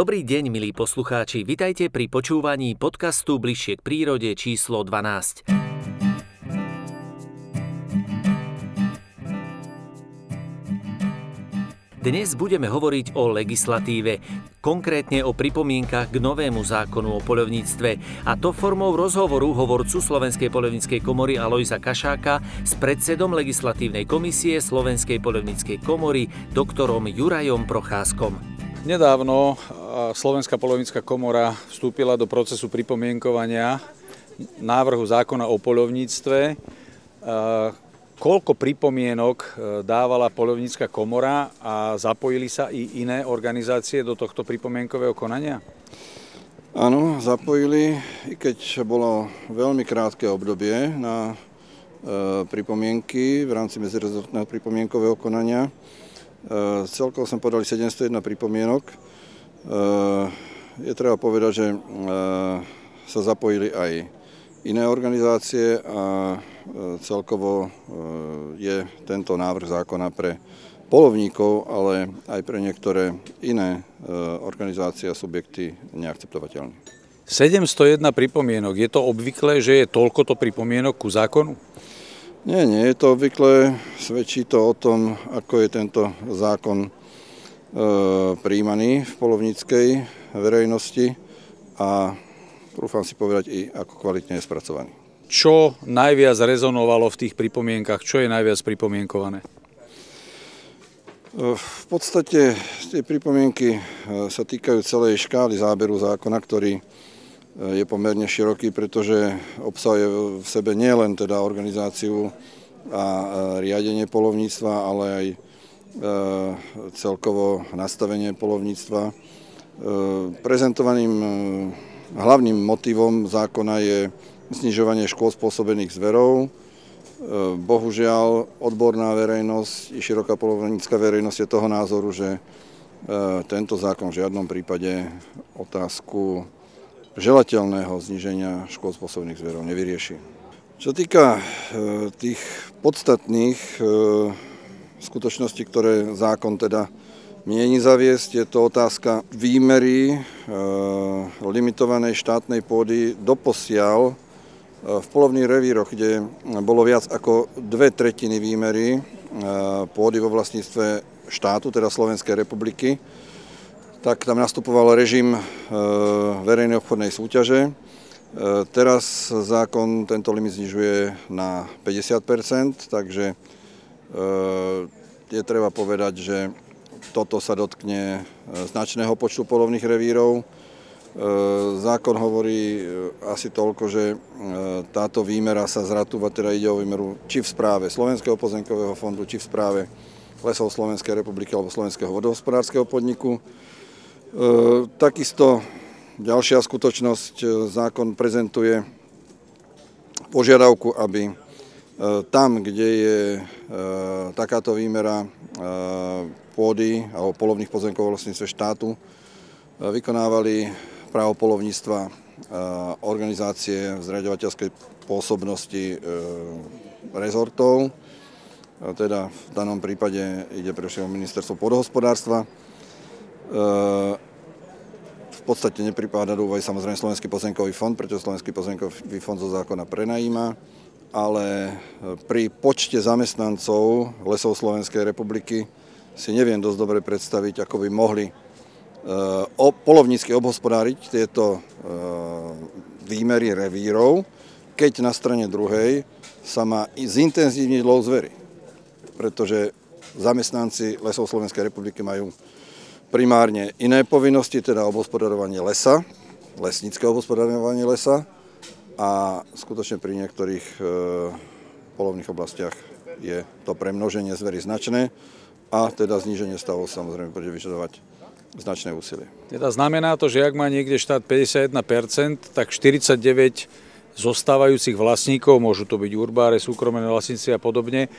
Dobrý deň, milí poslucháči. Vitajte pri počúvaní podcastu Bližšie k prírode číslo 12. Dnes budeme hovoriť o legislatíve, konkrétne o pripomienkach k novému zákonu o poľovníctve a to formou rozhovoru hovorcu Slovenskej poľovníckej komory Alojza Kašáka s predsedom legislatívnej komisie Slovenskej poľovníckej komory doktorom Jurajom Procházkom. Nedávno Slovenská poľovnícka komora vstúpila do procesu pripomienkovania návrhu zákona o poľovníctve koľko pripomienok e, dávala polovnícka komora a zapojili sa i iné organizácie do tohto pripomienkového konania? Áno, zapojili, i keď bolo veľmi krátke obdobie na e, pripomienky v rámci medzirezortného pripomienkového konania. E, celkovo sme podali 701 pripomienok. E, je treba povedať, že e, sa zapojili aj iné organizácie a celkovo je tento návrh zákona pre polovníkov, ale aj pre niektoré iné organizácie a subjekty neakceptovateľný. 701 pripomienok. Je to obvyklé, že je toľkoto pripomienok ku zákonu? Nie, nie je to obvyklé. Svedčí to o tom, ako je tento zákon e, príjmaný v polovníckej verejnosti a trúfam si povedať i ako kvalitne je spracovaný čo najviac rezonovalo v tých pripomienkach, čo je najviac pripomienkované? V podstate tie pripomienky e, sa týkajú celej škály záberu zákona, ktorý e, je pomerne široký, pretože obsahuje v sebe nielen teda organizáciu a e, riadenie polovníctva, ale aj celkovo nastavenie polovníctva. Prezentovaným hlavným motivom zákona je znižovanie škôd spôsobených zverov. E, bohužiaľ, odborná verejnosť i široká polovnícka verejnosť je toho názoru, že e, tento zákon v žiadnom prípade otázku želateľného zniženia škôd spôsobených zverov nevyrieši. Čo týka e, tých podstatných skutočností, ktoré zákon teda mieni zaviesť, je to otázka výmery limitovanej štátnej pôdy doposiaľ v polovných revíroch, kde bolo viac ako dve tretiny výmery e, pôdy vo vlastníctve štátu, teda Slovenskej republiky, tak tam nastupoval režim e, verejnej obchodnej súťaže. E, teraz zákon tento limit znižuje na 50% takže je treba povedať, že toto sa dotkne značného počtu polovných revírov. E, zákon hovorí e, asi toľko, že e, táto výmera sa zratúva, teda ide o výmeru či v správe Slovenského pozemkového fondu, či v správe Lesov Slovenskej republiky alebo Slovenského vodohospodárskeho podniku. Takisto ďalšia skutočnosť, zákon prezentuje požiadavku, aby tam, kde je takáto výmera pôdy alebo polovných pozemkov vlastníctve štátu, vykonávali právo polovníctva, organizácie zriadovateľskej pôsobnosti e, rezortov, teda v danom prípade ide pre všetko ministerstvo podhospodárstva. E, v podstate nepripáda do úvahy samozrejme Slovenský pozemkový fond, pretože Slovenský pozemkový fond zo zákona prenajíma, ale pri počte zamestnancov Lesov Slovenskej republiky si neviem dosť dobre predstaviť, ako by mohli polovnícky obhospodáriť tieto výmery revírov, keď na strane druhej sa má zintenzívniť lov zvery. Pretože zamestnanci Lesov Slovenskej republiky majú primárne iné povinnosti, teda obhospodarovanie lesa, lesnícke obhospodarovanie lesa a skutočne pri niektorých e, polovných oblastiach je to premnoženie zvery značné a teda zníženie stavov samozrejme bude vyžadovať značné úsilie. Teda znamená to, že ak má niekde štát 51%, tak 49 zostávajúcich vlastníkov, môžu to byť urbáre, súkromné vlastníci a podobne,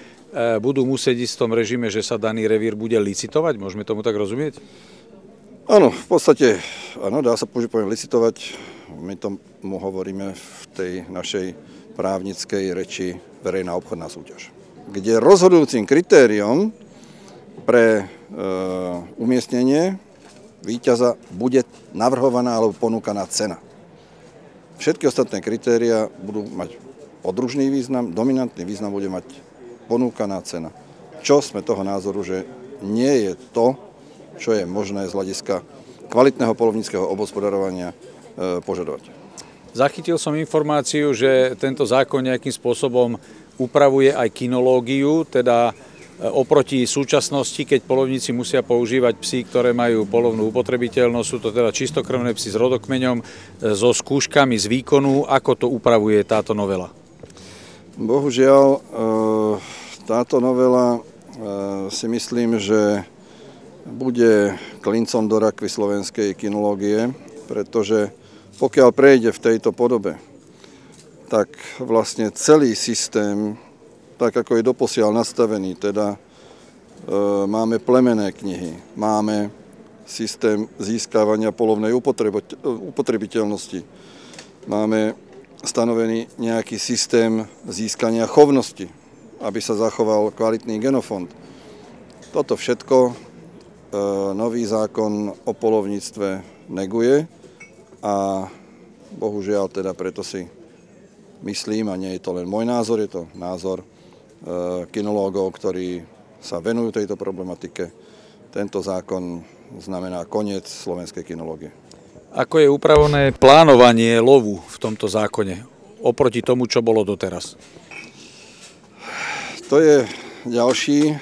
budú musieť ísť v tom režime, že sa daný revír bude licitovať? Môžeme tomu tak rozumieť? Áno, v podstate, áno, dá sa poviem licitovať. My tomu hovoríme v tej našej právnickej reči verejná obchodná súťaž. Kde rozhodujúcim kritériom pre e, umiestnenie víťaza bude navrhovaná alebo ponúkaná cena. Všetky ostatné kritéria budú mať podružný význam, dominantný význam bude mať ponúkaná cena. Čo sme toho názoru, že nie je to, čo je možné z hľadiska kvalitného polovníckého obospodarovania e, požadovať. Zachytil som informáciu, že tento zákon nejakým spôsobom upravuje aj kinológiu, teda E, oproti súčasnosti, keď polovníci musia používať psy, ktoré majú polovnú upotrebiteľnosť, sú to teda čistokrvné psy s rodokmeňom, e, so skúškami z výkonu. Ako to upravuje táto novela? Bohužiaľ, e, táto novela si myslím, že bude klincom do rakvy slovenskej kinológie, pretože pokiaľ prejde v tejto podobe, tak vlastne celý systém tak ako je doposiaľ nastavený, teda e, máme plemené knihy, máme systém získavania polovnej upotrebiteľnosti, máme stanovený nejaký systém získania chovnosti, aby sa zachoval kvalitný genofond. Toto všetko e, nový zákon o polovníctve neguje a bohužiaľ teda preto si myslím, a nie je to len môj názor, je to názor Eh, kinológov, ktorí sa venujú tejto problematike. Tento zákon znamená koniec slovenskej kinológie. Ako je upravené plánovanie lovu v tomto zákone oproti tomu, čo bolo doteraz? To je ďalší eh,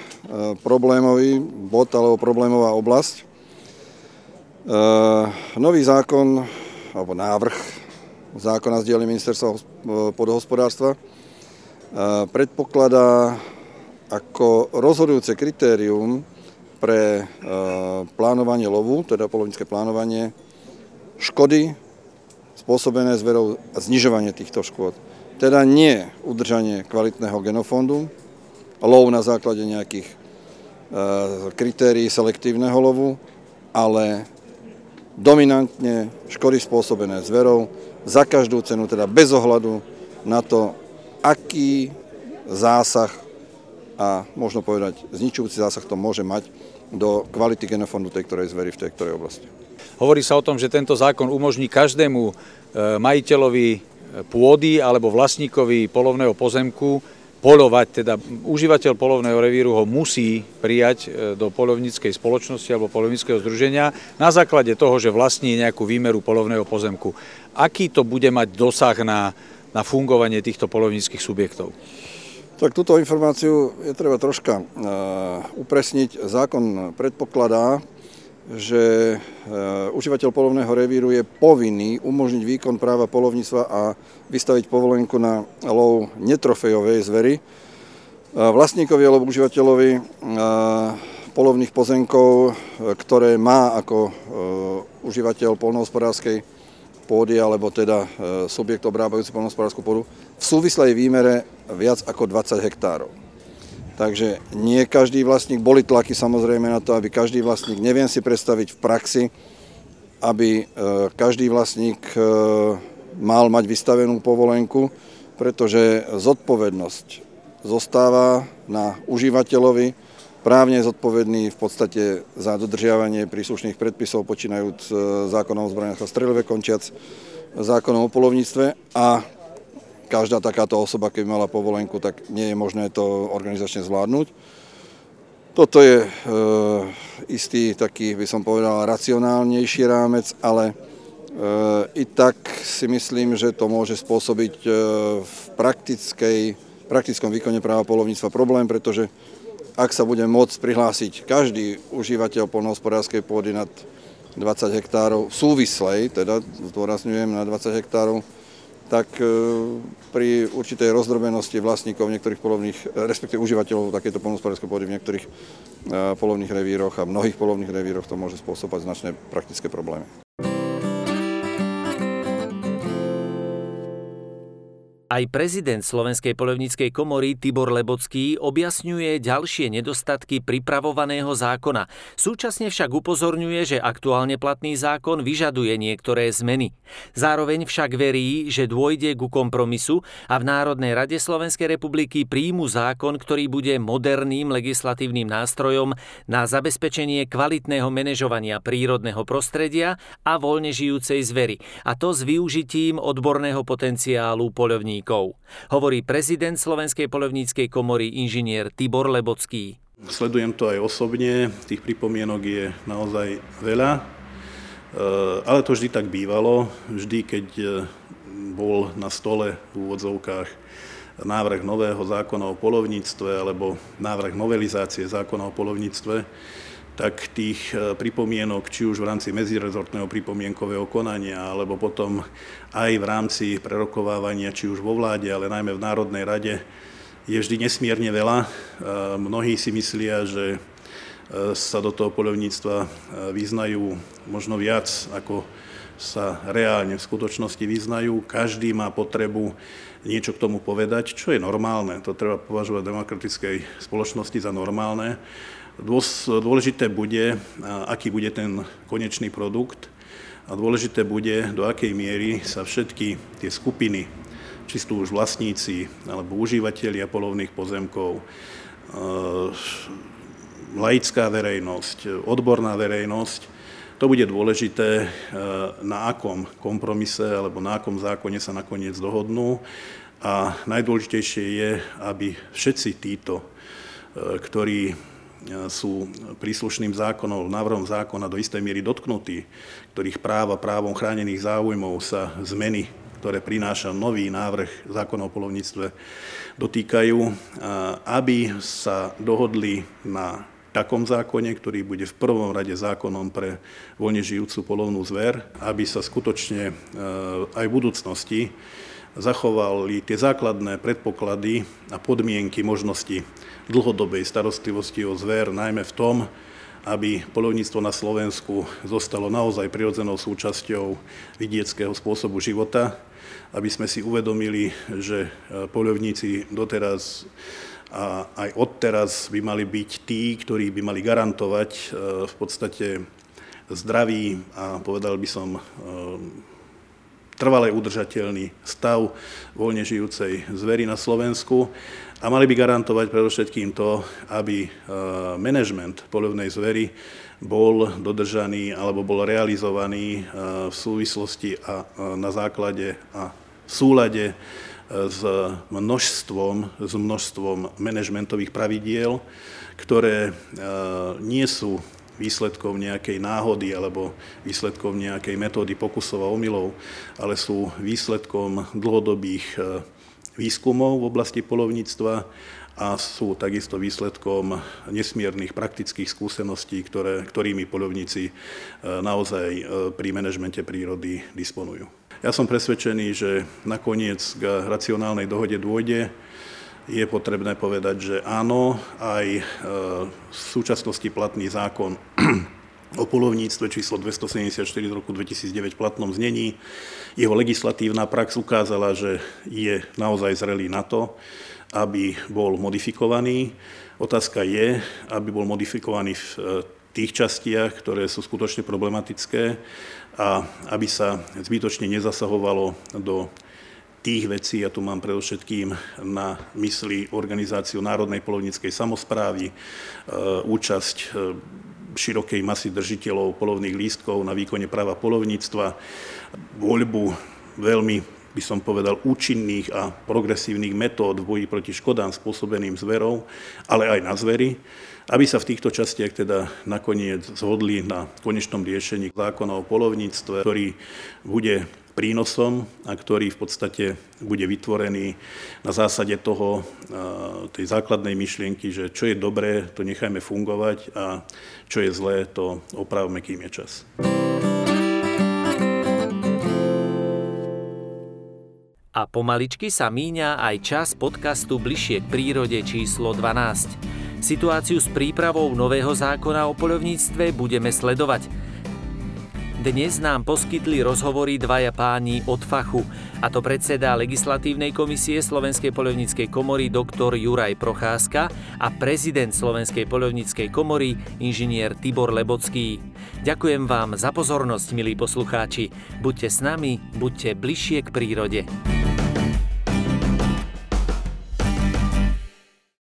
problémový bod alebo problémová oblasť. Eh, nový zákon alebo návrh zákona z diely ministerstva podhospodárstva predpokladá ako rozhodujúce kritérium pre plánovanie lovu, teda polovnícke plánovanie, škody spôsobené zverou a znižovanie týchto škôd. Teda nie udržanie kvalitného genofondu, lov na základe nejakých kritérií selektívneho lovu, ale dominantne škody spôsobené zverou za každú cenu, teda bez ohľadu na to, aký zásah a možno povedať zničujúci zásah to môže mať do kvality genofondu tej ktorej zvery v tej ktorej oblasti. Hovorí sa o tom, že tento zákon umožní každému e, majiteľovi e, pôdy alebo vlastníkovi polovného pozemku polovať, teda užívateľ polovného revíru ho musí prijať e, do polovníckej spoločnosti alebo polovníckého združenia na základe toho, že vlastní nejakú výmeru polovného pozemku. Aký to bude mať dosah na na fungovanie týchto polovníckých subjektov? Tak túto informáciu je treba troška uh, upresniť. Zákon predpokladá, že uh, užívateľ polovného revíru je povinný umožniť výkon práva polovníctva a vystaviť povolenku na lov netrofejovej zvery uh, vlastníkovi alebo užívateľovi polovných pozemkov, ktoré má ako užívateľ polnohospodárskej pôdy alebo teda e, subjekt obrábajúci polnospodárskú pôdu v súvislej výmere viac ako 20 hektárov. Takže nie každý vlastník, boli tlaky samozrejme na to, aby každý vlastník, neviem si predstaviť v praxi, aby e, každý vlastník e, mal mať vystavenú povolenku, pretože zodpovednosť zostáva na užívateľovi, právne zodpovedný v podstate za dodržiavanie príslušných predpisov, počínajúc e, zákonom o zbraniach a strelbe, končiac zákonom o polovníctve. A každá takáto osoba, keby mala povolenku, tak nie je možné to organizačne zvládnuť. Toto je e, istý taký, by som povedal, racionálnejší rámec, ale e, i tak si myslím, že to môže spôsobiť e, v praktickej, praktickom výkone práva polovníctva problém, pretože ak sa bude môcť prihlásiť každý užívateľ polnohospodárskej pôdy nad 20 hektárov súvislej, teda zdôrazňujem na 20 hektárov, tak e, pri určitej rozdrobenosti vlastníkov niektorých polovných, respektíve užívateľov takéto polnohospodárskej pôdy v niektorých e, polovných revíroch a mnohých polovných revíroch to môže spôsobať značné praktické problémy. Aj prezident Slovenskej polovníckej komory Tibor Lebocký objasňuje ďalšie nedostatky pripravovaného zákona. Súčasne však upozorňuje, že aktuálne platný zákon vyžaduje niektoré zmeny. Zároveň však verí, že dôjde ku kompromisu a v Národnej rade Slovenskej republiky príjmu zákon, ktorý bude moderným legislatívnym nástrojom na zabezpečenie kvalitného manažovania prírodného prostredia a voľne žijúcej zvery, a to s využitím odborného potenciálu poľovníkov poľovníkov, hovorí prezident Slovenskej poľovníckej komory inžinier Tibor Lebocký. Sledujem to aj osobne, tých pripomienok je naozaj veľa, e, ale to vždy tak bývalo. Vždy, keď e, bol na stole v úvodzovkách návrh nového zákona o polovníctve alebo návrh novelizácie zákona o polovníctve, tak tých e, pripomienok, či už v rámci medzirezortného pripomienkového konania, alebo potom aj v rámci prerokovávania, či už vo vláde, ale najmä v Národnej rade, je vždy nesmierne veľa. E, mnohí si myslia, že e, sa do toho poľovníctva vyznajú možno viac, ako sa reálne v skutočnosti vyznajú. Každý má potrebu niečo k tomu povedať, čo je normálne. To treba považovať v demokratickej spoločnosti za normálne. Dôležité bude, aký bude ten konečný produkt a dôležité bude, do akej miery sa všetky tie skupiny, či sú už vlastníci alebo užívateľia polovných pozemkov, laická verejnosť, odborná verejnosť, to bude dôležité, na akom kompromise alebo na akom zákone sa nakoniec dohodnú. A najdôležitejšie je, aby všetci títo, ktorí sú príslušným zákonom, návrhom zákona do istej miery dotknutí, ktorých práva právom chránených záujmov sa zmeny, ktoré prináša nový návrh zákona o polovníctve, dotýkajú, aby sa dohodli na takom zákone, ktorý bude v prvom rade zákonom pre voľne žijúcu polovnú zver, aby sa skutočne e, aj v budúcnosti zachovali tie základné predpoklady a podmienky možnosti dlhodobej starostlivosti o zver, najmä v tom, aby polovníctvo na Slovensku zostalo naozaj prirodzenou súčasťou vidieckého spôsobu života, aby sme si uvedomili, že e, polovníci doteraz a aj odteraz by mali byť tí, ktorí by mali garantovať e, v podstate zdravý a povedal by som e, trvalé udržateľný stav voľne žijúcej zvery na Slovensku a mali by garantovať predovšetkým to, aby e, manažment polovnej zvery bol dodržaný alebo bol realizovaný e, v súvislosti a na základe a v súlade e, s množstvom, s množstvom manažmentových pravidiel, ktoré nie sú výsledkom nejakej náhody alebo výsledkom nejakej metódy pokusov a omylov, ale sú výsledkom dlhodobých e, výskumov v oblasti polovníctva a sú takisto výsledkom nesmiernych praktických skúseností, ktoré, ktorými polovníci e, naozaj e, pri manažmente prírody disponujú. Ja som presvedčený, že nakoniec k racionálnej dohode dôjde je potrebné povedať, že áno, aj e, v súčasnosti platný zákon o polovníctve číslo 274 z roku 2009 v platnom znení. Jeho legislatívna prax ukázala, že je naozaj zrelý na to, aby bol modifikovaný. Otázka je, aby bol modifikovaný v e, tých častiach, ktoré sú skutočne problematické a aby sa zbytočne nezasahovalo do tých vecí, ja tu mám predovšetkým na mysli organizáciu Národnej polovníckej samozprávy, e, účasť e, širokej masy držiteľov polovných lístkov na výkone práva polovníctva, voľbu veľmi by som povedal, účinných a progresívnych metód v boji proti škodám spôsobeným zverou, ale aj na zvery, aby sa v týchto častiach teda nakoniec zhodli na konečnom riešení zákona o polovníctve, ktorý bude prínosom a ktorý v podstate bude vytvorený na zásade toho, tej základnej myšlienky, že čo je dobré, to nechajme fungovať a čo je zlé, to opravme, kým je čas. A pomaličky sa míňa aj čas podcastu Bližšie k prírode číslo 12. Situáciu s prípravou nového zákona o poľovníctve budeme sledovať. Dnes nám poskytli rozhovory dvaja páni od fachu, a to predseda Legislatívnej komisie Slovenskej poľovníckej komory doktor Juraj Procházka a prezident Slovenskej poľovníckej komory inžinier Tibor Lebocký. Ďakujem vám za pozornosť, milí poslucháči. Buďte s nami, buďte bližšie k prírode.